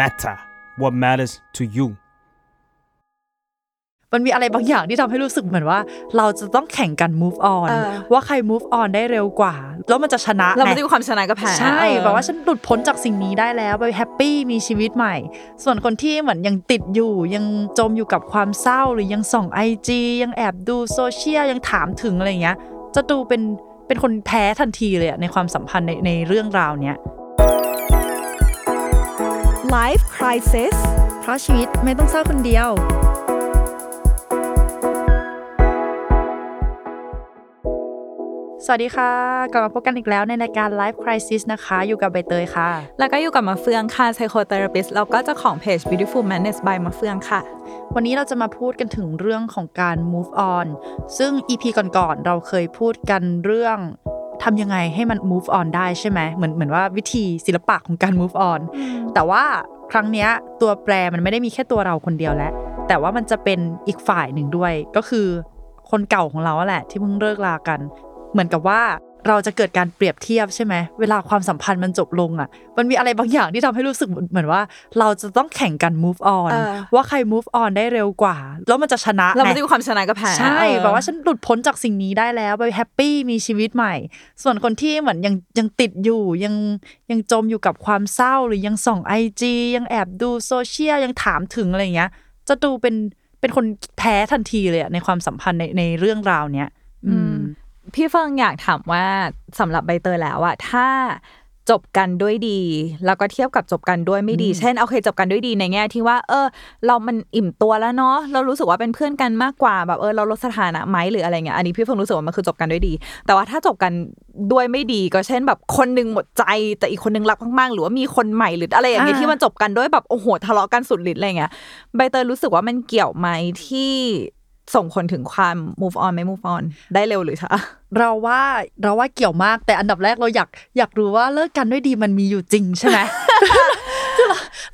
matter what matters to you มันมีอะไรบางอย่างที่ทำให้รู้สึกเหมือนว่า เราจะต้องแข่งกัน move on เออว่าใคร move on ได้เร็วกว่า แล้วมันจะชนะเราไม่ไงได้มีความชนะกับแพ้ใช่เออแบบว่าฉันหลุดพ้นจากสิ่งนี้ได้แล้วไปแฮปปี้มีชีวิตใหม่ ส่วนคนที่เหมือนยังติดอยู่ ยังจมอยู่กับความเศร้าหรือยังส่องไอจียังแอบดูโซเชียลยังถามถึงอะไรอย่างเงี้ยจะดูเป็นเป็นคนแพ้ทันทีเลยอะในความสัมพันธ์ในในเรื่องราวเนี้ย Life Crisis เพราะชีวิตไม่ต้องเศร้าคนเดียว สวัสดีค่ะ กลับมาพบกันอีกแล้วในรายการ Life Crisis นะคะ อยู่กับใบเตยค่ะ แล้วก็อยู่กับมาเฟืองค่ะ psychotherapist แล้วก็เจ้าของเพจ beautiful madness by มาเฟืองค่ะ วันนี้เราจะมาพูดกันถึงเรื่องของการ move on ซึ่ง EP ก่อนๆ เราเคยพูดกันเรื่อง ทำยังไงให้มัน move on ได้ใช่ไหมเหมือนเหมือนว่าวิธีศิลปะของการ move on แต่ว่าครั้งเนี้ยตัวแปรมันไม่ได้มีแค่ตัวเราคนเดียวแล้ว แต่ว่ามันจะเป็นอีกฝ่ายหนึ่งด้วย ก็คือคนเก่าของเราอะแหละ ที่เพิ่งเลิกลากัน เหมือนกับว่าเราจะเกิดการเปรียบเทียบใช่ไหมเวลาความสัมพันธ์มันจบลงอะมันมีอะไรบางอย่างที่ทำให้รู้สึกเหมือนว่า เราจะต้องแข่งกัน move on เออว่าใคร move on ได้เร็วกว่า แล้วมันจะชนะเราไม่ไงได้มีความชนะกับแพ้ใช่เออแบบว่าฉันหลุดพ้นจากสิ่งนี้ได้แล้วไปแฮปปี้มีชีวิตใหม่ ส่วนคนที่เหมือนยังยังติดอยู่ยังยังจมอยู่กับความเศร้าหรือยังส่องไอจียังแอบดูโซเชียลยังถามถึงอะไรอย่างเงี้ย จะดูเป็นเป็นคนแพ้ทันทีเลยอะในความสัมพันธ์ในในเรื่องราวเนี้ย อืม พี่เฟิงอยากถามว่าสำหรับใบเตยแล้วอะถ้าจบกันด้วยดี แล้วก็เทียบกับจบกันด้วยไม่ดี เช่นโอเคจบกันด้วยดีในแง่ที่ว่า เออ เรามันอิ่มตัวแล้วเนาะเรารู้สึกว่าเป็นเพื่อนกันมากกว่าแบบเออเราลดสถานะไหมหรืออะไรเงี้ยอันนี้พี่เฟิงรู้สึกว่ามันคือจบกันด้วยดี แต่ว่าถ้าจบกันด้วยไม่ดี ก็เช่นแบบคนหนึงหมดใจ แต่อีกคนนึงรักมากๆหรือว่ามีคนใหม่หรืออะไรอย่างเงี้ยอ่าที่มันจบกันด้วยแบบโอ้โหทะเลาะกันสุดฤทธิ์อะไรเงี้ยใบเตยรู้สึกว่ามันเกี่ยวไหมที่ ส่งผลถึงความ move on ไม่ move on ได้เร็วหรือช้าเราว่าเราว่าเกี่ยวมากแต่อันดับแรกเราอยากอยากรู้ว่าเลิกกันด้วยดีมันมีอยู่จริงใช่ไหมคือ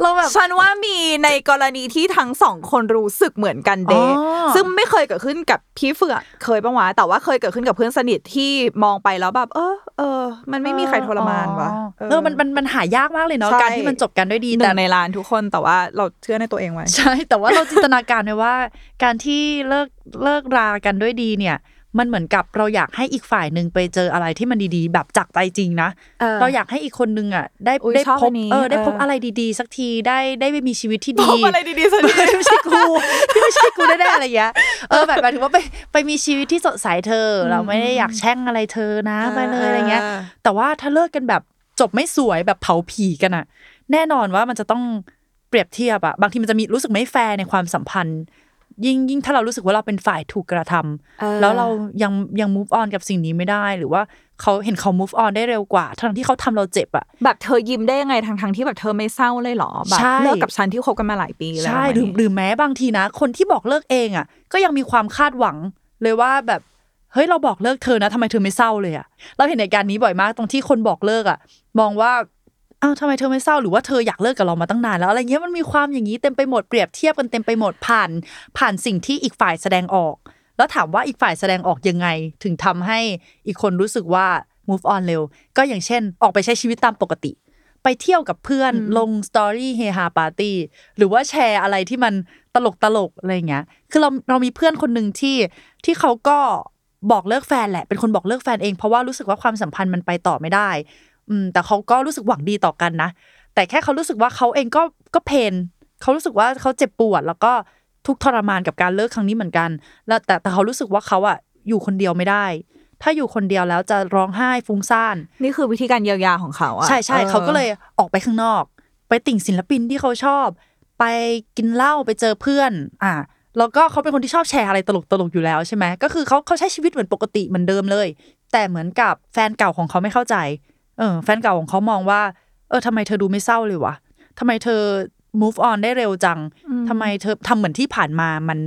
เราเราแบบฉันว่ามีในกรณีที่ทั้งสองคนรู้สึกเหมือนกันเดทอ๋อซึ่งไม่เคยเกิดขึ้นกับพี่เฟือกเคยปะวะแต่ว่าเคยเกิดขึ้นกับเพื่อนสนิทที่มองไปแล้วแบบ เออเออ มันไม่มีใครทรมานวะเออมันมันมันหายากมากเลยเนาะใช่การที่มันจบกันด้วยดีหแต่นึ่งในล้านทุกคนแต่ว่าเราเชื่อในตัวเองไว้ใช่ แต่ว่าเราจินตนาการไว้ว่า การที่เลิกเลิกรากันด้วยดีเนี่ย มันเหมือนกับเราอยากให้อีกฝ่ายหนึ่งไปเจออะไรที่มันดีๆ แบบจากใจจริงนะเออเราอยากให้อีกคนนึงอะ ได้อุ๊ยได้ชอบพอับนนี้เออได้พบเออออะไรดีๆ สักทีได้ได้ไปมีชีวิตที่ดีพบอะไรดีๆสักทีไม่ใช่กูที่ไม่ใช่กูแน่ๆอะไรอย่างเงี้ยเออแบบหมายถึงว่าไปไปมีชีวิตที่สดใสเธอ เราไม่ได้อยากแช่งอะไรเธอนะไปเลยอะไรเงี้ย แต่ว่าถ้าเลิกกันแบบจบไม่สวยแบบเผาผีกันอะแน่นอนว่ามันจะต้องเปรียบเทียบอะบางทีมันจะมีรู้สึกไม่แฟร์ในความสัมพันธ์ ยิ่งยิ่งถ้าเรารู้สึกว่าเราเป็นฝ่ายถูกกระทำเออแล้วเรายังยัง move on กับสิ่งนี้ไม่ได้ หรือว่าเขาเห็นเขา move on ได้เร็วกว่า ทั้งที่เขาทำเราเจ็บอะแบบเธอยิ้มได้ยังไงทั้งทั้งๆที่แบบเธอไม่เศร้าเลยเหรอแบบใช่เลิกกับฉันที่คบกันมาหลายปีแล้วใช่ประมาณหรือนี้หรือแม้บางทีนะ คนที่บอกเลิกเองอะก็ยังมีความคาดหวังเลยว่าแบบเฮ้ยเราบอกเลิกเธอนะทำไมเธอไม่เศร้าเลยอะเราเห็นในกรณีนี้บ่อยมากตรงที่คนบอกเลิกอะมองว่า อ้าวทำไมเธอไม่เศร้าหรือว่าเธออยากเลิกกับเรามาตั้งนานแล้วอะไรเงี้ยมันมีความอย่างนี้เต็มไปหมดเปรียบเทียบกันเต็มไปหมดผ่าน ผ่านสิ่งที่อีกฝ่ายแสดงออก แล้วถามว่าอีกฝ่ายแสดงออกยังไง ถึงทำให้อีกคนรู้สึกว่า move on เร็ว ก็อย่างเช่น ออกไปใช้ชีวิตตามปกติ ไปเที่ยวกับเพื่อนลง story เฮฮาปาร์ตี้หรือว่าแชร์อะไรที่มันตลกตลกๆอะไรอย่างเงี้ย คือเราเรามีเพื่อนคนหนึ่งที่ที่เขาก็บอกเลิกแฟนแหละ เป็นคนบอกเลิกแฟนเองเพราะว่ารู้สึกว่าความสัมพันธ์มันไปต่อไม่ได้ อืมแต่เขาก็รู้สึกหวังดีต่อกันนะ แต่แค่เขารู้สึกว่าเขาเองก็ก็เพนเขารู้สึกว่าเขาเจ็บปวด แล้วก็ทุกข์ทรมานกับการเลิกครั้งนี้เหมือนกัน แล้วแต่แต่เขารู้สึกว่าเขาอะอยู่คนเดียวไม่ได้ ถ้าอยู่คนเดียวแล้วจะร้องไห้ฟุ้งซ่าน นี่คือวิธีการเยียวยาของเขาอะใช่ใช่ออเขาก็เลยออกไปข้างนอก ไปติ่งศิลปินที่เขาชอบ ไปกินเหล้าไปเจอเพื่อน อะแล้วก็เขาเป็นคนที่ชอบแชร์อะไรตลกตลกๆอยู่แล้วใช่ไหมก็คือเขาเขาใช้ชีวิตเหมือนปกติเหมือนเดิมเลย แต่เหมือนกับแฟนเก่าของเขาไม่เข้าใจ เออแฟนเก่าของเขามองว่า เออทำไมเธอดูไม่เศร้าเลยวะทำไมเธอ move on ได้เร็วจังทำไมเธอทำเหมือนที่ผ่านมามัน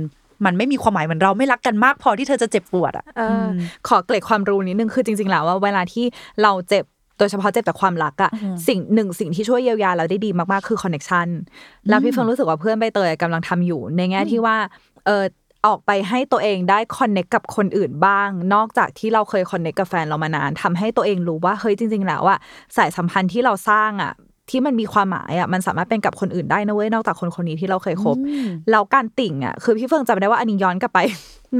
มันไม่มีความหมายเหมือนเราไม่รักกันมากพอที่เธอจะเจ็บปวดอะเอออขอเกร็ดความรู้นิดนึงคือจริง ๆ แล้วว่าเวลาที่เราเจ็บโดยเฉพาะเจ็บจากความรักอะสิ่งหนึ่งสิ่งที่ช่วยเยียวยาเราได้ดีมากๆคือ connection แล้วพี่เฟิร์นรู้สึกว่าเพื่อนใบเตยกำลังทำอยู่ในแง่ที่ว่าเออ ออกไปให้ตัวเองได้ connect กับคนอื่นบ้าง นอกจากที่เราเคย connect กับแฟนเรามานานทำให้ตัวเองรู้ว่าเฮ้ยจริง ๆ แล้วอะสายสัมพันธ์ที่เราสร้างอะที่มันมีความหมายอะมันสามารถเป็นกับคนอื่นได้นะเว้ยนอกจากคนคนนี้ที่เราเคยคบอืมแล้วการติ่งอะคือพี่เฟิงจำได้ว่าอันนี้ย้อนกลับไป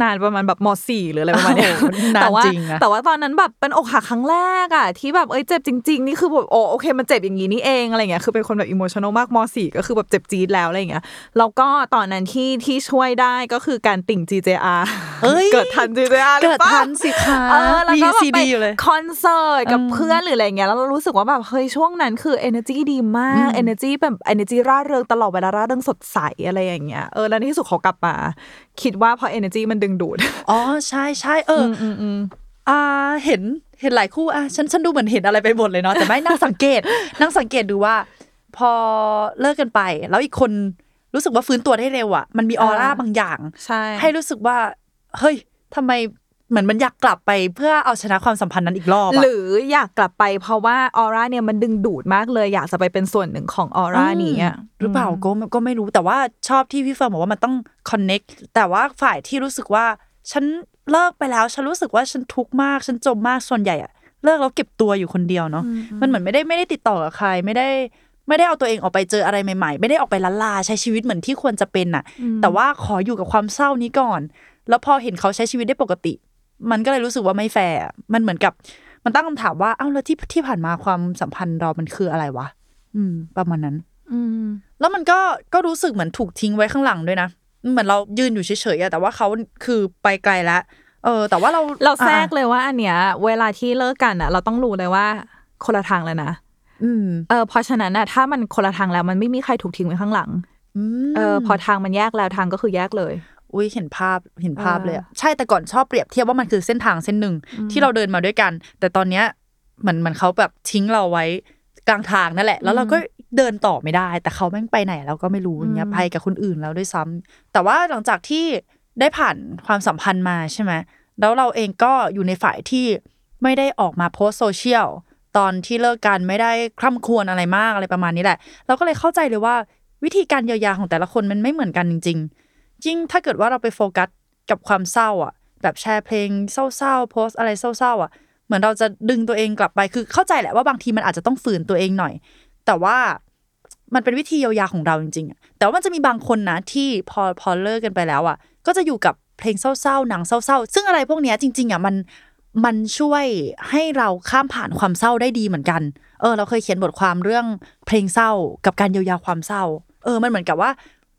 นานประมาณแบบมสี่หรืออะไรประมาณเนี้ยโอ้โหนานแต่ว่าจริงนะแต่ว่าตอนนั้นแบบเป็นอกหักครั้งแรกอะที่แบบเอ้ยเจ็บจริง ๆ นี่คือแบบโอ้โอเคมันเจ็บอย่างนี้นี่เองอะไรเงี้ยคือเป็นคนแบบอิโมชันอลมากมสี่ก็คือแบบเจ็บจี๊ดแล้วอะไรเงี้ยแล้วก็ตอนนั้นที่ที่ช่วยได้ก็คือการติ่ง GJR เอ้ยเกิดทัน GJR หรือเกิดปะทันสิคะเออแล้วมีก็แบบซีไปดีอยู่เลยคอนเสิร์ตกับอืมเพื่อนหรืออะไรเงี้ยแล้วเรารู้สึกว่าแบบเฮ้ยช่วงนั้นคือ energy ดีมาก energy แบบ energy ร่าเริงตลอดเวลาร่าเริงสดใสอะไรอย่างเงี้ยเออแล้วในที่สุดเขากลับมา คิดว่าพอ energy มันดึงดูด อ๋อใช่ใช่เออออืมอืมอ่าเห็นเห็นหลายคู่อะฉันฉันดูเหมือนเห็นอะไรไปหมดเลยเนาะแต่ไม่นั่งสังเกต นั่งสังเกตดูว่า พอเลิกกันไป แล้วอีกคนรู้สึกว่าฟื้นตัวได้เร็วอะ มันมีออร่าอ่าบางอย่างใช่ให้รู้สึกว่า เฮ้ยทำไม เหมือนมันอยากกลับไปเพื่อเอาชนะความสัมพันธ์นั้นอีกรอบอะหรืออยากกลับไปเพราะว่าออร่าเนี่ยมันดึงดูดมากเลย อยากจะไปเป็นส่วนหนึ่งของออร่านี้อะหรือเปล่าก็ก็ไม่รู้แต่ว่าชอบที่พี่เฟิร์นบอกว่ามันต้องคอนเน็กแต่ว่าฝ่ายที่รู้สึกว่า ฉันเลิกไปแล้ว ฉันรู้สึกว่าฉันทุกข์มาก ฉันจมมากส่วนใหญ่อะเลิกแล้วเก็บตัวอยู่คนเดียวเนาะมันเหมือนไม่ได้ไม่ได้ติดต่อกับใครไม่ได้ไม่ได้เอาตัวเองออกไปเจออะไรใหม่ ๆ ไม่ได้ออกไปละลาใช้ชีวิตเหมือนที่ควรจะเป็นน่ะ แต่ว่าขออยู่กับความเศร้านี้ก่อน แล้วพอเห็นเขาใช้ชีวิตได้ปกติ มันก็เลยรู้สึกว่าไม่แฟร์อะมันเหมือนกับ มันตั้งคำถามว่าเอ้าแล้วที่ที่ผ่านมาความสัมพันธ์เรามันคืออะไรวะอืม ประมาณนั้น อืม แล้วมันก็ก็รู้สึกเหมือนถูกทิ้งไว้ข้างหลังด้วยนะเหมือนเรายืนอยู่เฉยๆอะแต่ว่าเขาคือไปไกลแล้วเออ แต่ว่าเราเราแทรกอะเลยว่า อันเนี้ย เวลาที่เลิกกันอะเราต้องรู้เลยว่า คนละทางเลยนะอืมเออเพราะฉะนั้นอะถ้ามันคนละทางแล้วมันไม่มีใครถูกทิ้งไว้ข้างหลังอืมเออพอทางมันแยกแล้วทางก็คือแยกเลย อุ้ยเห็นภาพเห็นภาพเออเลยอะใช่แต่ก่อนชอบเปรียบเทียบว่ามันคือเส้นทางเส้นหนึ่งที่เราเดินมาด้วยกัน แต่ตอนเนี้ยเหมือนเหมันเขาแบบทิ้งเราไว้กลางทางนั่นแหละ แล้วเราก็เดินต่อไม่ได้ แต่เขาแม่งไปไหนเราก็ไม่รู้อย่างเงี้ยไปกับคนอื่นแล้วด้วยซ้ำแต่ว่าหลังจากที่ได้ผ่านความสัมพันธ์มาใช่ไหมแล้วเราเองก็อยู่ในฝ่ายที่ไม่ได้ออกมาโพสต์โซเชียลตอนที่เลิกกันไม่ได้คร่ำครวญอะไรมากอะไรประมาณนี้แหละ เราก็เลยเข้าใจเลยว่าวิธีการเยียวยาของแต่ละคนมันไม่เหมือนกันจริง ๆ ยิ่งถ้าเกิดว่าเราไปโฟกัสกับความเศร้าอะ แบบแชร์เพลงเศร้าๆโพสอะไรเศร้าๆอะ เหมือนเราจะดึงตัวเองกลับไปคือเข้าใจแหละว่าบางทีมันอาจจะต้องฝืนตัวเองหน่อย แต่ว่ามันเป็นวิธีเยียวยาของเราจริงๆแต่ว่ามันจะมีบางคนนะที่พอพอเลิกกันไปแล้วอะ ก็จะอยู่กับเพลงเศร้าๆหนังเศร้า ๆ ซึ่งอะไรพวกเนี้ยจริง ๆอะมันมันช่วยให้เราข้ามผ่านความเศร้าได้ดีเหมือนกัน เออ เราเคยเขียนบทความเรื่องเพลงเศร้ากับการเยียวยาความเศร้า เออ มันเหมือนกับว่า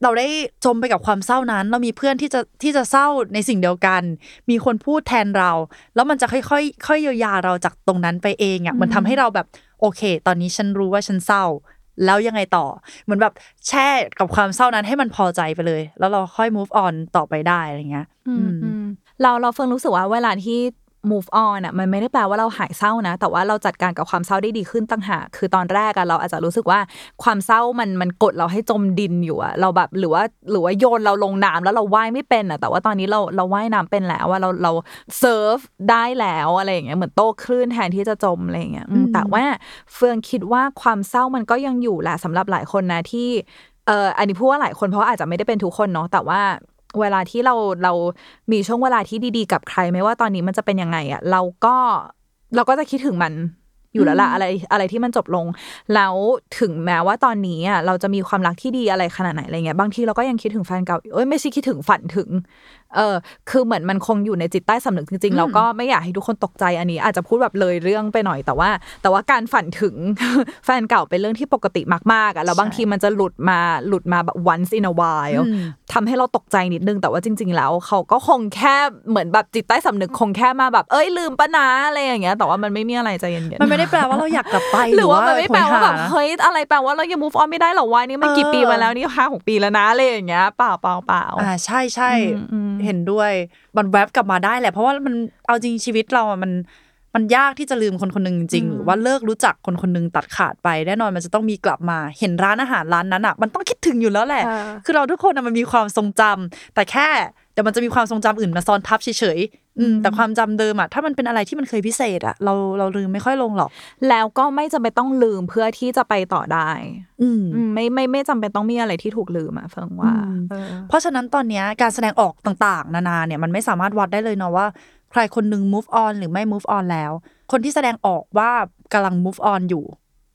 เราได้จมไปกับความเศร้านั้น เรามีเพื่อนที่จะที่จะเศร้าในสิ่งเดียวกัน มีคนพูดแทนเรา แล้วมันจะค่อยๆค่อยเยียวยาเราจากตรงนั้นไปเองอะมันทำให้เราแบบโอเค ตอนนี้ฉันรู้ว่าฉันเศร้า แล้วยังไงต่อ เหมือนแบบแช่กับความเศร้านั้นให้มันพอใจไปเลย แล้วเราค่อย move on ต่อไปได้อะไรเงี้ย อืมอืมเราเราเฟิงรู้สึกว่าเวลาที่ move on อะมันไม่ได้แปลว่าเราหายเศร้านะ แต่ว่าเราจัดการกับความเศร้าได้ดีขึ้นตั้งหากคือตอนแรกอะเราอาจจะรู้สึกว่าความเศร้ามันมันกดเราให้จมดินอยู่อะเราแบบหรือว่าหรือว่าโยนเราลงน้ำแล้วเราว่ายไม่เป็นอะแต่ว่าตอนนี้เราเราว่ายน้ำเป็นแล้วว่าเราเราเซิร์ฟได้แล้วอะไรอย่างเงี้ยเหมือนโต้คลื่นแทนที่จะจมอะไรอย่างเงี้ยอืมแต่ว่าเฟืองคิดว่าความเศร้ามันก็ยังอยู่แหละสำหรับหลายคนนะที่เอออันนี้พูดว่าหลายคนเพราะว่าอาจจะไม่ได้เป็นทุกคนเนาะแต่ว่า เวลาที่เราเรามีช่วงเวลาที่ดีๆ กับใครไม่ว่าตอนนี้มันจะเป็นยังไงอะเราก็เราก็จะคิดถึงมันอยู่แล้วล่ะอะไรอะไรที่มันจบลง แล้วถึงแม้ว่าตอนนี้อะเราจะมีความรักที่ดีอะไรขนาดไหนอะไรเงี้ยบางทีเราก็ยังคิดถึงแฟนเก่าอยู่เอ้ยไม่ใช่คิดถึงฝันถึงเออคือเหมือนมันคงอยู่ในจิตใต้สำนึกจริงๆแล้วก็ไม่อยากให้ทุกคนตกใจอันนี้ อาจจะพูดแบบเลยเรื่องไปหน่อยแต่ว่า แต่ว่าการฝันถึงแฟนเก่าเป็นเรื่องที่ปกติมากๆอะแล้วบางทีมันจะหลุดมาหลุดมาแบบ once in a while อืมทำให้เราตกใจนิดนึงแต่ว่าจริง ๆ แล้วเขาก็คงแค่เหมือนแบบจิตใต้สำนึกคงแค่มาแบบ เอ้ยลืมปะนะอะไรอย่างเงี้ยแต่ว่ามันไม่มีอะไรใจเย็นๆมันไม่ได้แปลว่าเราอยากกลับไปหรือว่ามันไม่แปลว่าแบบโหยหนะเฮ้ยอะไรแปลว่าเรายัง move on ไม่ได้หรอวะนี่มันกี่เออปีมาแล้วนี่ห้าหกปีแล้วนะอะไรอย่างเงี้ยเปล่าเปล่าเปล่าอ่าใช่ใช่อืมอืมเห็นด้วยมันแวบกลับมาได้แหละ เพราะว่ามันเอาจริงชีวิตเราอะมัน มันยากที่จะลืมคนคนหนึ่งจริงๆหรือว่าเลิกรู้จักคนคนหนึ่งตัดขาดไปแน่นอนมันจะต้องมีกลับมาเห็นร้านอาหารร้านนั้นอะ มันต้องคิดถึงอยู่แล้วแหละค่ะคือเราทุกคนอะมันมีความทรงจำแต่แค่เดี๋ยวมันจะมีความทรงจำอื่นมาซ้อนทับเฉยๆอืมแต่ความจำเดิมอะถ้ามันเป็นอะไรที่มันเคยพิเศษอะเราเราลืมไม่ค่อยลงหรอก แล้วก็ไม่จำเป็นต้องลืมเพื่อที่จะไปต่อได้ อืมอืมไม่ไม่ไม่จำเป็นต้องมีอะไรที่ถูกลืมอะเฟิงว่าอืมเออเพราะฉะนั้นตอนเนี้ยการแสดงออกต่างๆ นานาเนี่ยมันไม่สามารถวัดได้เลยเนาะว่า ใครคนหนึ่ง move on หรือไม่ move on แล้ว คนที่แสดงออกว่ากำลัง move on อยู่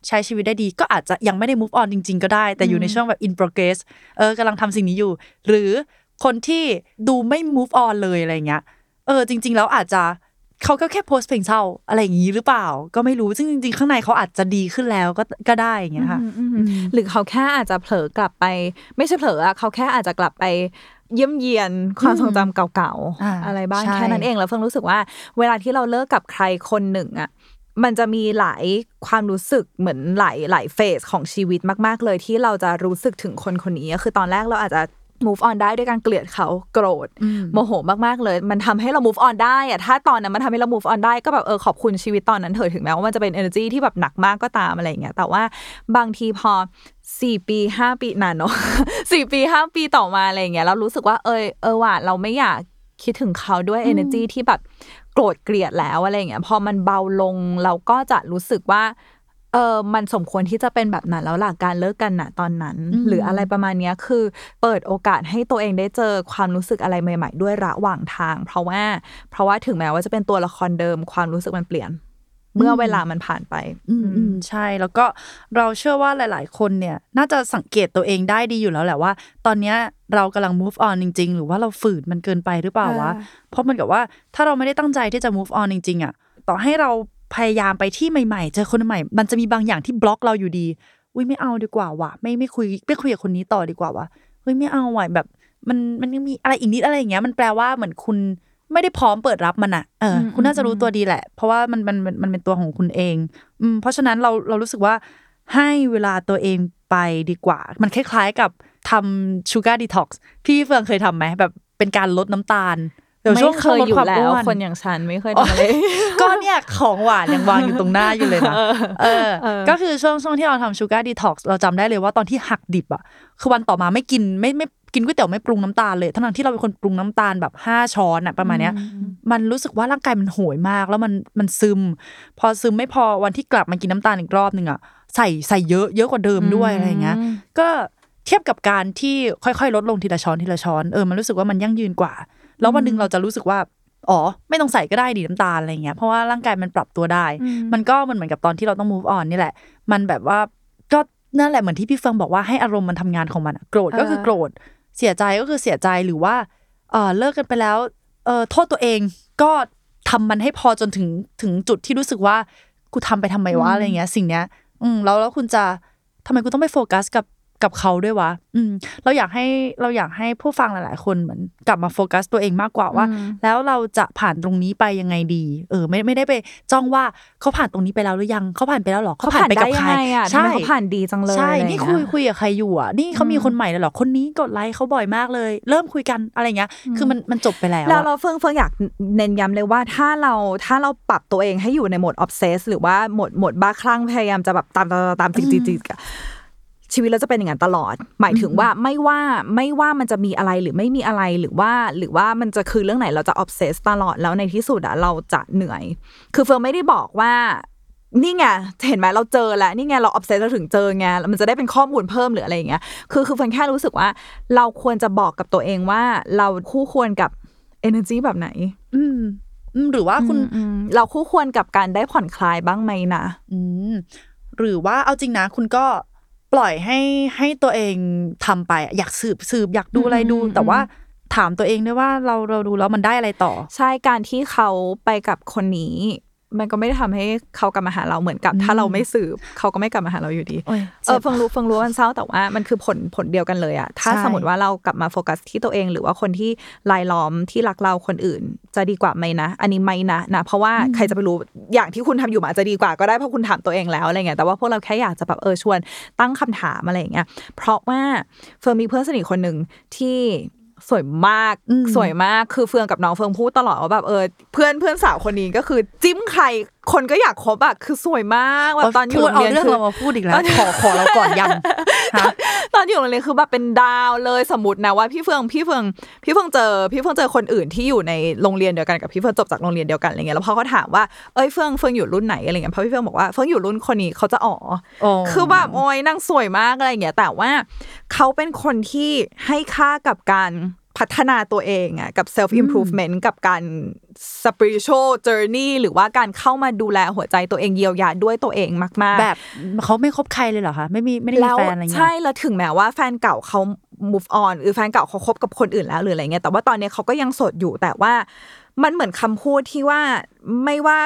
ใช้ชีวิตได้ดี ก็อาจจะยังไม่ได้ move on จริง ๆ ก็ได้ แต่อยู่ในช่วงแบบ in progress เออกำลังทำสิ่งนี้อยู่ หรือคนที่ดูไม่ move on เลยอะไรเงี้ยเออจริง ๆ แล้วอาจจะเขาก็แค่โพสต์เพลงเศร้าอะไรอย่างนี้หรือเปล่า ก็ไม่รู้ซึ่งจริง ๆ ข้างในเขาอาจจะดีขึ้นแล้วก็ก็ได้อย่างเงี้ยค่ะหรือเขาแค่อาจจะเผลอกลับไป ไม่ใช่เผลออะเขาแค่อาจจะกลับไป เยี่ยมเยียนความทรงจำเก่าอ่าๆ อะไรบ้างใช่แค่นั้นเองแล้วเฟิงรู้สึกว่า เวลาที่เราเลิกกับใครคนหนึ่งอะมันจะมีหลายความรู้สึกเหมือนหลายหลายเฟสของชีวิตมาก ๆ เลยที่เราจะรู้สึกถึงคนคนนี้คือตอนแรกเราอาจจะ move on ได้ด้วยการเกลียดเขาโกรธโมโหมากๆเลย มันทำให้เรา move on ได้อะถ้าตอนนั้นมันทำให้เรา move on ได้ก็แบบเออขอบคุณชีวิตตอนนั้นเถอะถึงแม้ว่ามันจะเป็น energy ที่แบบหนักมากก็ตามอะไรอย่างเงี้ยแต่ว่าบางทีพอสี่ปีห้าปีนานเนาะสี่ปีห้าปีต่อมาอะไรอย่างเงี้ยเรารู้สึกว่าเออเออว่ะเราไม่อยากคิดถึงเขาด้วย energy ที่แบบโกรธเกลียดแล้วอะไรอย่างเงี้ยพอมันเบาลงเราก็จะรู้สึกว่า เออมันสมควรที่จะเป็นแบบนั้นแล้วล่ะการเลิกกันน่ะตอนนั้นอืมหรืออะไรประมาณเนี้ยคือ เปิดโอกาสให้ตัวเองได้เจอความรู้สึกอะไรใหม่ ๆ ด้วยระหว่างทาง เพราะว่า เพราะว่าถึงแม้ว่าจะเป็นตัวละครเดิมความรู้สึกมันเปลี่ยน เมื่อเวลามันผ่านไป อืมอืมใช่แล้วก็เราเชื่อว่าหลาย ๆ คนเนี่ย น่าจะสังเกตตัวเองได้ดีอยู่แล้วแหละว่า ตอนเนี้ยเรากำลัง move on จริง ๆ หรือว่าเราฝืนมันเกินไปหรือเปล่าวะอ่าเพราะมันกับว่าถ้าเราไม่ได้ตั้งใจที่จะ move on จริงๆอะต่อให้เรา พยายามไปที่ใหม่ๆ เจอคนใหม่ มันจะมีบางอย่างที่บล็อกเราอยู่ดี อุ้ยไม่เอาดีกว่าวะไม่ไม่คุยไม่คุยกับคนนี้ต่อดีกว่าวะเฮ้ยไม่เอาว่ะแบบ มันมันยังมีอะไรอีกนิดอะไรอย่างเงี้ย มันแปลว่าเหมือนคุณไม่ได้พร้อมเปิดรับมันอะเอออคุณน่าจะรู้ตัวดีแหละ เพราะว่ามันมันมันมันเป็นตัวของคุณเอง อืม เพราะฉะนั้นเราเรารู้สึกว่าให้เวลาตัวเองไปดีกว่า มันคล้ายๆกับทำชูการ์ดีท็อกซ์พี่เฟืองเคยทำไหมแบบเป็นการลดน้ำตาล ดี๋วช่ไม่วงเคยอยู่ช่งดแล้วามคนอย่างฉันไม่เคยทำอะไรก็เนี่ยของหวานยังวางอยู่ตรงหน้าอยู่เลยนะเออเออก็คือช่วงช่วงที่เราทำชูการ์ดีท็อกซ์เราจำได้เลยว่าตอนที่หักดิบอะคือวันต่อมาไม่กินไม่ไม่กินก๋วยเตี๋ยวไม่ปรุงน้ำตาลเลย ทั้งๆที่เราเป็นคนปรุงน้ำตาลแบบห้าช้อนอะประมาณเนี้ย มันรู้สึกว่าร่างกายมันโหยมาก แล้วมันมันซึม พอซึมไม่พอวันที่กลับมากินน้ำตาลอีกรอบหนึ่งอะใส่ใส่เยอะเยอะกว่าเดิมด้วยอะไรอย่างเงี้ย ก็เทียบกับการที่ค่อยๆ ลดลงทีละช้อนทีละช้อนเออมันรู้สึกว่ามันยั่งยืนกว่า แล้ววันหนึ่งเราจะรู้สึกว่าอ๋อ ไม่ต้องใส่ก็ได้ดีน้ำตาลอะไรเงี้ยเพราะว่าร่างกายมันปรับตัวได้ มันก็มันเหมือนกับตอนที่เราต้อง move on นี่แหละ มันแบบว่าก็นั่นแหละเหมือนที่พี่เฟิงบอกว่าให้อารมณ์มันทำงานของมันอะโกรธก็คือโกรธเสียใจก็คือเสียใจหรือว่าเออเลิกกันไปแล้วเออโทษตัวเองก็ทำมันให้พอจนถึงถึงจุดที่รู้สึกว่ากูทำไปทำไมวะอะไรเงี้ย สิ่งเนี้ย อืมแล้วแล้วคุณจะทำไมกูต้องไปโฟกัสกับ กับเขาด้วยวะ อืม เราอยากให้เราอยากให้ผู้ฟังหลาย ๆ คนเหมือนกลับมาโฟกัสตัวเองมากกว่าว่า แล้วเราจะผ่านตรงนี้ไปยังไงดี เออ ไม่ไม่ได้ไปจ้องว่าเขาผ่านตรงนี้ไปแล้วหรือยังเขาผ่านไปแล้วหรอเขาผ่านไปได้กับยัใคงรไงอะทำไมเขาผ่านดีจังเลยใช่อะไรนี่อย่างคุเงี้ยคุยกับใครอยู่อะนี่เขามีคนใหม่แล้วเหรอคนนี้กดไลค์เขาบ่อยมากเลย เริ่มคุยกันอะไรเงี้ย คือมันมันจบไปแล้วแล้วอะเราเฟื่องเฟื่องอยากเน้นย้ำเลยว่าถ้าเราถ้าเราปรับตัวเองให้อยู่ในโหมด obsess หรือว่าโหมดโหมดบ้าคลั่งพยายามจะแบบตามตามตามตามจิกจิกจิกอะ ชีวิตเราจะเป็นอย่างนั้นตลอด หมายถึงว่าไม่ว่าไม่ว่ามันจะมีอะไรหรือไม่มีอะไรหรือว่า หรือว่ามันจะคือเรื่องไหนเราจะ obsess ตลอดแล้วในที่สุดอะเราจะเหนื่อย คือเฟื่องไม่ได้บอกว่านี่ไงเห็นไหมเราเจอแล้วนี่ไงเรา obsess เราถึงเจอไงแล้วมันจะได้เป็นข้อมูลเพิ่มหรืออะไรอย่างเงี้ยคือคือเฟื่องแค่รู้สึกว่า เราควรจะบอกกับตัวเองว่า เราคู่ควรกับ energy แบบไหน อืมอืมหรือว่าคุณอืมเราคู่ควรกับการได้ผ่อนคลายบ้างไหมนะ อืมหรือว่าเอาจริงนะ คุณก็ ปล่อยให้ให้ตัวเองทำไปอะอยากสืบสืบอยากดูอะไรดูอืมแต่ว่าถามตัวเองด้วยว่าเราเราดูแล้วมันได้อะไรต่อ ใช่การที่เขาไปกับคนนี้ มันก็ไม่ได้ทำให้เขากลับมาหาเราเหมือนกับ ถ้าเราไม่สืบเขาก็ไม่กลับมาหาเราอยู่ดีโอ้ยเออเพิ่งรู้เพิ่งรู้ว่ามันเศร้าแต่ว่ามันคือผลผลเดียวกันเลยอะถ้าใช่สมมติว่าเรากลับมาโฟกัสที่ตัวเอง หรือว่าคนที่รายล้อมที่รักเราคนอื่น จะดีกว่าไหมนะ อันนี้ไม่นะนะ เพราะว่าใครจะไปรู้อย่างที่คุณทำอยู่มันอาจจะดีกว่าก็ได้เพราะคุณถามตัวเองแล้วอะไรเงี้ยแต่ว่าพวกเราแค่อยากจะแบบเออชวนตั้งคำถามอะไรอย่างเงี้ยเพราะว่าเฟิร์นมีเพื่อนสนิทคนหนึ่งที่ สวยมากอืมสวยมากคือเฟืองกับน้องเฟืองพูดตลอดว่าแบบเออเพื่อนเพื่อนสาวคนนี้ก็คือจิ้มใครคนก็อยากคบอะคือสวยมากแบบตอนอยู่พูโรดงเอาเรียนเรื่องคือเรามาพูดอีกแล้วขอขอเราก่อนยังฮะตอนอยู่โรงเรียนคือแบบเป็นดาวเลยสมมตินะว่าพี่เฟืองพี่เฟืองพี่เฟืองเจอพี่เฟืองเจอคนอื่นที่อยู่ในโรงเรียนเดียวกันกับพี่เฟืองจบจากโรงเรียนเดียวกันอะไรเงี้ยแล้วพอเขาถามว่าเอ้ยเฟืองเฟืองอยู่รุ่นไหนอะไรเงี้ยเพราะพี่เฟืองบอกว่าเฟืองอยู่รุ่นคนนี้เขาจะอ๋ออ๋อคือแบบโอ้ยนางสวยมากอะไรเงี้ยแต่ว่าเขาเป็นคนที่ให้ค่ากับการ พพัฒนาตัวเองอะกับ self improvement กับการ spiritual journey หรือว่าการเข้ามาดูแลหัวใจตัวเองเยียวยาด้วยตัวเองมาก ๆ แบบเขาไม่คบใครเลยเหรอคะไม่มีไม่ได้มีแล้วแฟนอะไรเงี้ยใช่แล้วถึงแม้ว่าแฟนเก่าเขา move on หรือแฟนเก่าเขาคบกับคนอื่นแล้วหรืออะไรเงี้ยแต่ว่าตอนนี้เขาก็ยังโสดอยู่แต่ว่ามันเหมือนคำพูดที่ว่าไม่ว่า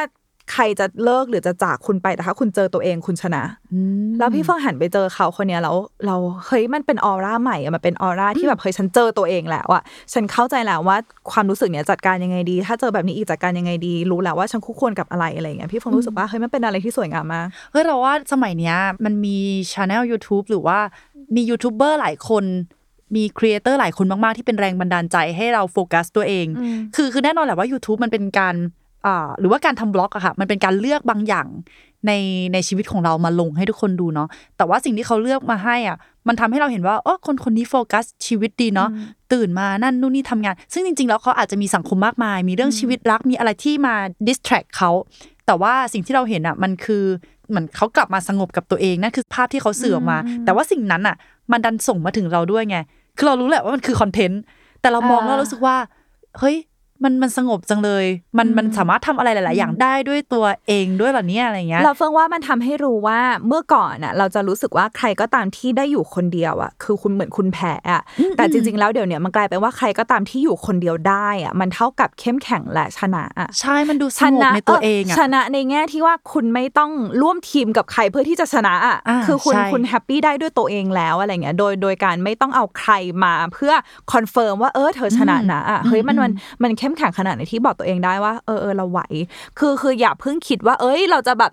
ใครจะเลิกหรือจะจากคุณไปแต่ถ้าคุณเจอตัวเองคุณชนะ แล้วพี่เฟิงหันไปเจอเขาคนเนี้ยแล้วเราเฮ้ยมันเป็นออร่าใหม่อะมันเป็นออร่าที่แบบเฮ้ยฉันเจอตัวเองแล้วอะฉันเข้าใจแล้วว่าความรู้สึกเนี้ยจัดการยังไงดี ถ้าเจอแบบนี้อีกจัดการยังไงดี รู้แล้วว่าฉันคู่ควรกับอะไรอะไรอย่างเงี้ยพี่เฟิงรู้สึกว่าเฮ้ยมันเป็นอะไรที่สวยงามมากเฮ้ยเราว่าสมัยเนี้ยมันมีช anel YouTube หรือว่ามียูทูบเบอร์หลายคนมี creator หลายคนมาก ๆ ที่เป็นแรงบันดาลใจให้เราโฟกัสตัวเอง คือคือแน่นอนแหละว่า YouTube มันเป็นการอ่า หรือว่าการทำบล็อกอะค่ะ มันเป็นการเลือกบางอย่างในในชีวิตของเรามาลงให้ทุกคนดูเนาะแต่ว่าสิ่งที่เขาเลือกมาให้อะ มันทำให้เราเห็นว่าอ๋อคนคนนี้โฟกัสชีวิตดีเนาะตื่นมานั่นนู่นนี่ทำงาน ซึ่งจริง ๆ แล้วเขาอาจจะมีสังคมมากมาย มีเรื่องชีวิตรักมีอะไรที่มา distract เขาแต่ว่าสิ่งที่เราเห็นอะมันคือเหมือนเขากลับมาสงบกับตัวเองนั่นคือภาพที่เขาสื่อออกมา แต่ว่าสิ่งนั้นอะ มันดันส่งมาถึงเราด้วยไงคือเรารู้แหละว่ามันคือคอนเทนต์แต่เรามองอ่าแล้วรู้สึกว่าเฮ้ย มันมันสงบจังเลย มันมันสามารถทำอะไรหลาย ๆ อย่างได้ด้วยตัวเองด้วยเหรอเนี่ยอะไรเงี้ย เราเฟิงว่ามันทำให้รู้ว่าเมื่อก่อนอะ เราจะรู้สึกว่าใครก็ตามที่ได้อยู่คนเดียวอะ คือคุณเหมือนคุณแพ้อะ แต่จริง ๆ แล้วเดี๋ยวเนี้ยมันกลายเป็นว่าใครก็ตามที่อยู่คนเดียวได้อะ มันเท่ากับเข้มแข็งและชนะอะ ใช่ มันดูสงบในตัวเองอะ ชนะในแง่ที่ว่าคุณไม่ต้องร่วมทีมกับใครเพื่อที่จะชนะอะอ่าคือคุณใช่คุณ happy ได้ด้วยตัวเองแล้วอะไรเงี้ย โดยโดยการไม่ต้องเอาใครมาเพื่อ confirm ว่าเออเธอชนะนะอะ เฮ้ยมันมันมันเข้มแข็งขนาดไหนที่บอกตัวเองได้ว่าเออเออเราไหว คือคืออย่าเพิ่งคิดว่า เอ้ย เราจะแบบ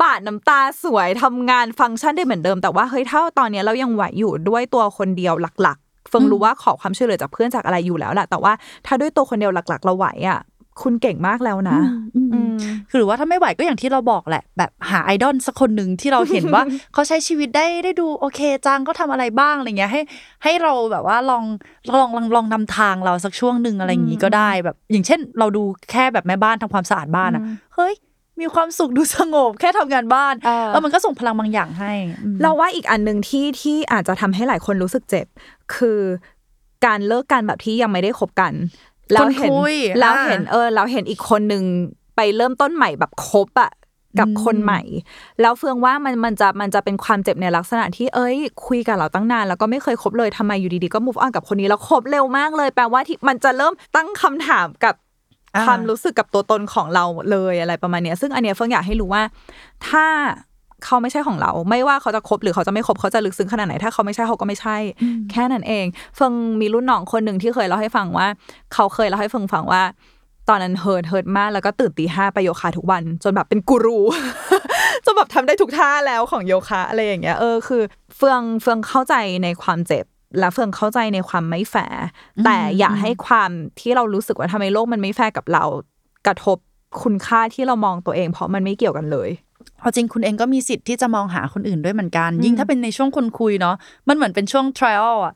ปาดน้ำตาสวยทำงานฟังก์ชันได้เหมือนเดิมแต่ว่าเฮ้ยเท่าตอนนี้เรายังไหวอยู่ด้วยตัวคนเดียวหลักๆเฟิงรู้ว่าขอความช่วยเหลือจากเพื่อนจากอะไรอยู่แล้วแหละแต่ว่าถ้าด้วยตัวคนเดียวหลัก ๆ เราไหวอะ คุณเก่งมากแล้วนะอืมคือหรือว่าถ้าไม่ไหวก็อย่างที่เราบอกแหละ แบบหาไอดอลสักคนหนึ่งที่เราเห็นว่าเขาใช้ชีวิตได้ได้ดูโอเคจังเขาทำอะไรบ้างอะไรเงี้ยให้ ให้เราแบบว่าลองลองลองลองนำทางเราสักช่วงหนึ่งอะไรอย่างงี้ก็ได้แบบ อย่างเช่น เราดูแค่แบบแม่บ้านทำความสะอาดบ้านอะเฮ้ยมีความสุขดูสงบแค่ทำงานบ้านเออแล้วมันก็ส่งพลังบางอย่างให้อืมเราว่าอีกอันหนึ่งที่ที่อาจจะทำให้หลายคนรู้สึกเจ็บ คือการเลิกกันแบบที่ยังไม่ได้คบกัน แล้วเห็นคนคุยแล้วอ่าเห็นเออ เราเห็นอีกคนหนึ่งไปเริ่มต้นใหม่แบบคบอะกับคนใหม่ แล้วเฟืองว่ามันมันจะมันจะเป็นความเจ็บในลักษณะที่เอ้ย คุยกับเราตั้งนาน แล้วก็ไม่เคยคบเลยทำไมอยู่ดีๆก็ move on กับคนนี้แล้วคบเร็วมากเลย แปลว่าที่มันจะเริ่มตั้งคำถามกับอ่าความรู้สึกกับตัวตนของเราเลยอะไรประมาณเนี้ยซึ่งอันเนี้ยเฟิงอยากให้รู้ว่า ถ้า เขาไม่ใช่ของเรา ไม่ว่าเขาจะคบหรือเขาจะไม่คบเขาจะลึกซึ้งขนาดไหนถ้าเขาไม่ใช่เขาก็ไม่ใช่ แค่นั้นเองเฟิงมีรุ่นน้องคนหนึ่งที่เคยเล่าให้ฟังว่า เขาเคยเล่าให้เฟิงฟังว่า ตอนนั้น hurt hurt มากแล้วก็ตื่นตีห้าไปโยคะทุกวัน จนแบบเป็นกูรูจนแบบทำได้ทุกท่าแล้วของโยคะอะไรอย่างเงี้ยเออคือ เฟืองเฟืองเข้าใจในความเจ็บและเฟิงเข้าใจในความไม่แฟร์แต่อย่าให้ความที่เรารู้สึกว่าทำไมโลกมันไม่แฟร์กับเรา กระทบคุณค่าที่เรามองตัวเอง เพราะมันไม่เกี่ยวกันเลย เอาจริงคุณเองก็มีสิทธิ์ที่จะมองหาคนอื่นด้วยเหมือนกัน ยิ่งถ้าเป็นในช่วงคนคุยเนาะมันเหมือนเป็นช่วง trial อะ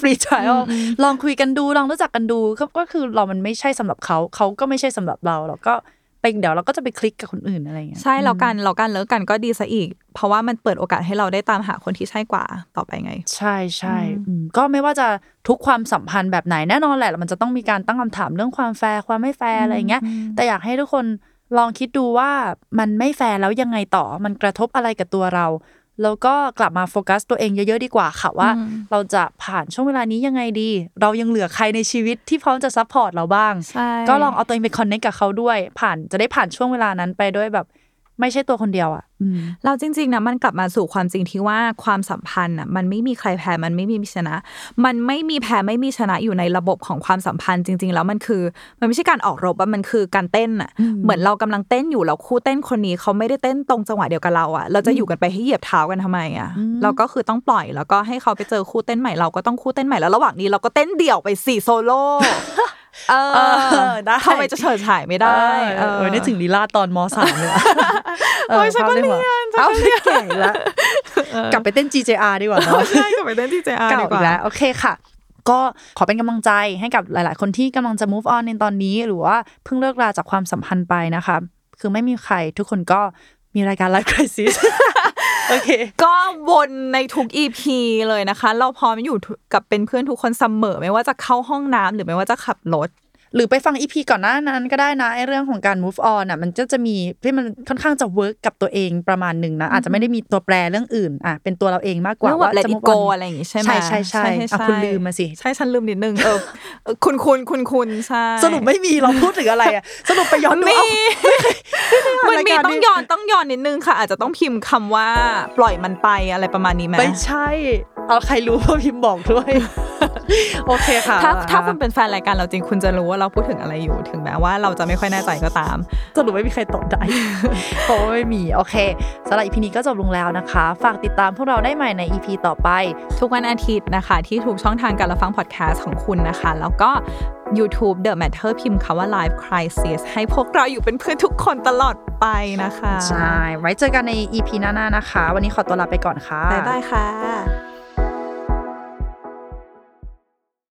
free trial ลองคุยกันดูลองรู้จักกันดูก็ก็คือเรามันไม่ใช่สำหรับเขาเขาก็ไม่ใช่สำหรับเราเราก็ไปเดี๋ยวเราก็จะไปคลิกกับคนอื่นอะไรอย่างเงี้ยใช่แล้วกันแล้วกันเลิกกันก็ดีซะอีก เพราะว่ามันเปิดโอกาสให้เราได้ตามหาคนที่ใช่กว่าต่อไปไง ใช่ใช่อืมก็ไม่ว่าจะทุกความสัมพันธ์แบบไหนแน่นอนแหละมันจะต้องมีการตั้งคำถามเรื่องความแฟร์ความไม่แฟร์อะไรอย่างเงี้ยแต่อยากให้ทุกคน ลองคิดดูว่ามันไม่แฟร์แล้วยังไงต่อ มันกระทบอะไรกับตัวเรา แล้วก็กลับมาโฟกัสตัวเองเยอะๆดีกว่าค่ะว่า เราจะผ่านช่วงเวลานี้ยังไงดี เรายังเหลือใครในชีวิตที่พร้อมจะ support เราบ้างใช่ก็ลองเอาตัวเองไป connect กับเขาด้วย ผ่านจะได้ผ่านช่วงเวลานั้นไปด้วยแบบ ไม่ใช่ตัวคนเดียวอะอืมเราจริงๆนะมันกลับมาสู่ความจริงที่ว่าความสัมพันธ์อะมันไม่มีใครแพ้มันไม่มีชนะ มันไม่มีแพ้ไม่มีชนะอยู่ในระบบของความสัมพันธ์จริง ๆ แล้วมันคือ มันไม่ใช่การออกรบอะมันคือการเต้นอะเหมือนเรากำลังเต้นอยู่แล้วคู่เต้นคนนี้เขาไม่ได้เต้นตรงจังหวะเดียวกับเราอะเราจะอยู่กันไปให้เหยียบเท้ากันทำไมอะเราก็คือต้องปล่อยแล้วก็ให้เขาไปเจอคู่เต้นใหม่เราก็ต้องคู่เต้นใหม่แล้วระหว่างนี้เราก็เต้นเดี่ยวไปสี่โซโล่ เอเอออได้ทำไมจะเฉิดฉายไม่ได้เออเออนึกถึงลีลาตอนมสามเลยอะโอ้ยฉันก็ภาพเรียนหัวฉันก็เอาเรียนแก่แล้วกลับไปเต้น GJR ดีกว่าเนาะใช่กลับไปเต้นที่เจอาร์เก่าดีอีกว่ากแล้วโอเคค่ะก็ขอเป็นกำลังใจให้กับหลาย ๆ คนที่กำลังจะ move on ในตอนนี้ หรือว่าเพิ่งเลิกราจากความสัมพันธ์ไปนะคะ คือไม่มีใครทุกคนก็มีรายการ Life Crisis โอเค ก็วนในทุก EP เลยนะคะ เราพร้อมอยู่กับเป็นเพื่อนทุกคนเสมอไม่ว่าจะเข้าห้องน้ำหรือไม่ว่าจะขับรถ หรือไปฟังอีพีก่อนหน้านั้นก็ได้นะไอ้เรื่องของการ move on อะมันจะจะมีที่มันค่อนข้างจะ work กับตัวเองประมาณหนึ่งนะอาจจะไม่ได้มีตัวแปรเรื่องอื่นอะเป็นตัวเราเองมากกว่าเรื่องแบบว่า let จะ it move go on อะไรอย่างงี้ใช่ไหมใช่ใช่ใช่อะคุณลืมมาสิใช่ฉันลืมนิดนึงเออเออคุณคุณคุณคุณใช่สรุปไม่มีเราพูดถึงอะไรอะสรุปไปย้อนดูมีเอามันมีรายการนี้ต้องย้อนต้องย้อนนิดนึงค่ะ อาจจะต้องพิมพ์คำว่าปล่อยมันไปอะไรประมาณนี้ไหมไม่ใช่ เอาใครรู้ว่าพิมพ์บอกด้วย โอเคค่ะ ถ้าถ้าคุณเป็นแฟนรายการเราจริงคุณจะรู้ว่าเราพูดถึงอะไรอยู่ถึงแม้ว่าเราจะไม่ค่อยแน่ใจก็ตามสรุปไม่มีใครตอบได้เพราะว่าไม่มีโอเคสำหรับ EP นี้ก็จบลงแล้วนะคะ ฝากติดตามพวกเราได้ใหม่ใน EP ต่อไป ทุกวันอาทิตย์นะคะ ที่ถูกช่องทางการรับฟังพอดแคสต์ของคุณนะคะ แล้วก็ YouTube The Matter พิมพ์คำว่า Live Crisis ให้พวกเราอยู่เป็นเพื่อนทุกคนตลอดไปนะคะ ใช่ ไว้เจอกันใน EP หน้าๆนะคะ วันนี้ขอตัวลาไปก่อนค่ะ บ๊ายบายค่ะ